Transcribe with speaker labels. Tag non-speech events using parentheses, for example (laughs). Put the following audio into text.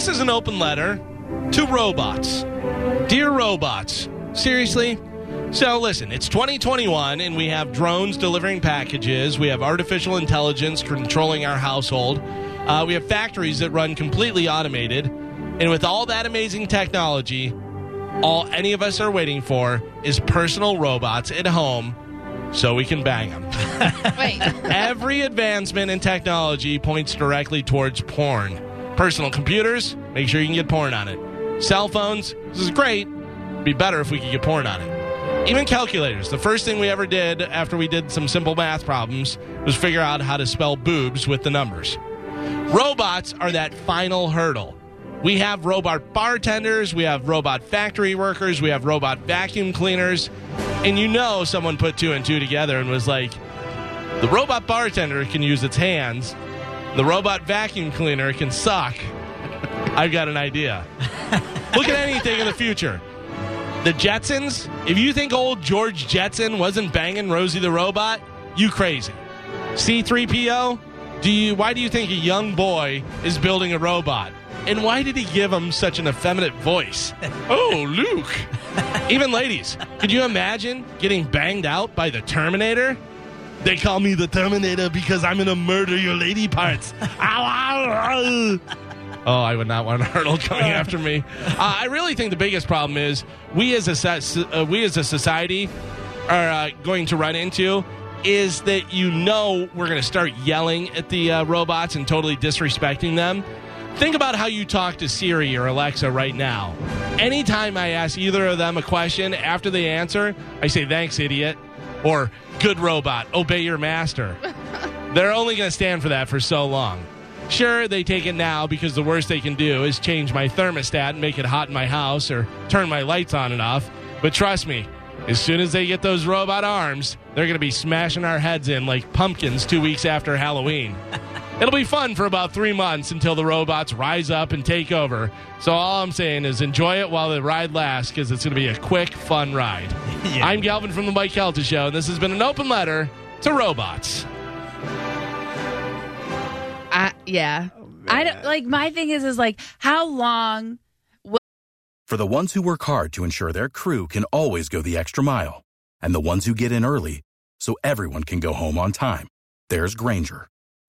Speaker 1: This is an open letter to robots. Dear robots, seriously? So, listen, it's 2021 and we have drones delivering packages. We have artificial intelligence controlling our household. Uh, we have factories that run completely automated. And with all that amazing technology, all any of us are waiting for is personal robots at home so we can bang them.
Speaker 2: Wait. (laughs)
Speaker 1: Every advancement in technology points directly towards porn. Personal computers, make sure you can get porn on it. Cell phones, this is great. Be better if we could get porn on it. Even calculators. The first thing we ever did after we did some simple math problems was figure out how to spell boobs with the numbers. Robots are that final hurdle. We have robot bartenders, we have robot factory workers, we have robot vacuum cleaners, and you know someone put two and two together and was like, the robot bartender can use its hands, the robot vacuum cleaner can suck. I've got an idea. Look at anything in the future. The Jetsons, if you think old George Jetson wasn't banging Rosie the robot, you crazy. C3PO, do you why do you think a young boy is building a robot? And why did he give him such an effeminate voice? (laughs) oh, Luke. Even ladies, could you imagine getting banged out by the Terminator? They call me the Terminator because I'm gonna murder your lady parts. (laughs) ow, ow, ow. Oh, I would not want (laughs) Arnold coming after me. (laughs) Uh, I really think the biggest problem is we as a uh, we as a society are uh, going to run into is that you know we're going to start yelling at the uh, robots and totally disrespecting them. Think about how you talk to Siri or Alexa right now. Anytime I ask either of them a question, after they answer, I say, thanks, idiot, or good robot, obey your master. (laughs) They're only going to stand for that for so long. Sure, they take it now because the worst they can do is change my thermostat and make it hot in my house or turn my lights on and off. But trust me, as soon as they get those robot arms, they're going to be smashing our heads in like pumpkins two weeks after Halloween. (laughs) It'll be fun for about three months until the robots rise up and take over. So all I'm saying is enjoy it while the ride lasts because it's going to be a quick, fun ride. (laughs)
Speaker 3: Yeah.
Speaker 1: I'm Galvin from the Mike Calta Show, and this has been an open letter to robots.
Speaker 2: I, yeah. Oh, I don't like my thing is is like how long will-
Speaker 4: For the ones who work hard to ensure their crew can always go the extra mile, and the ones who get in early so everyone can go home on time, there's Grainger,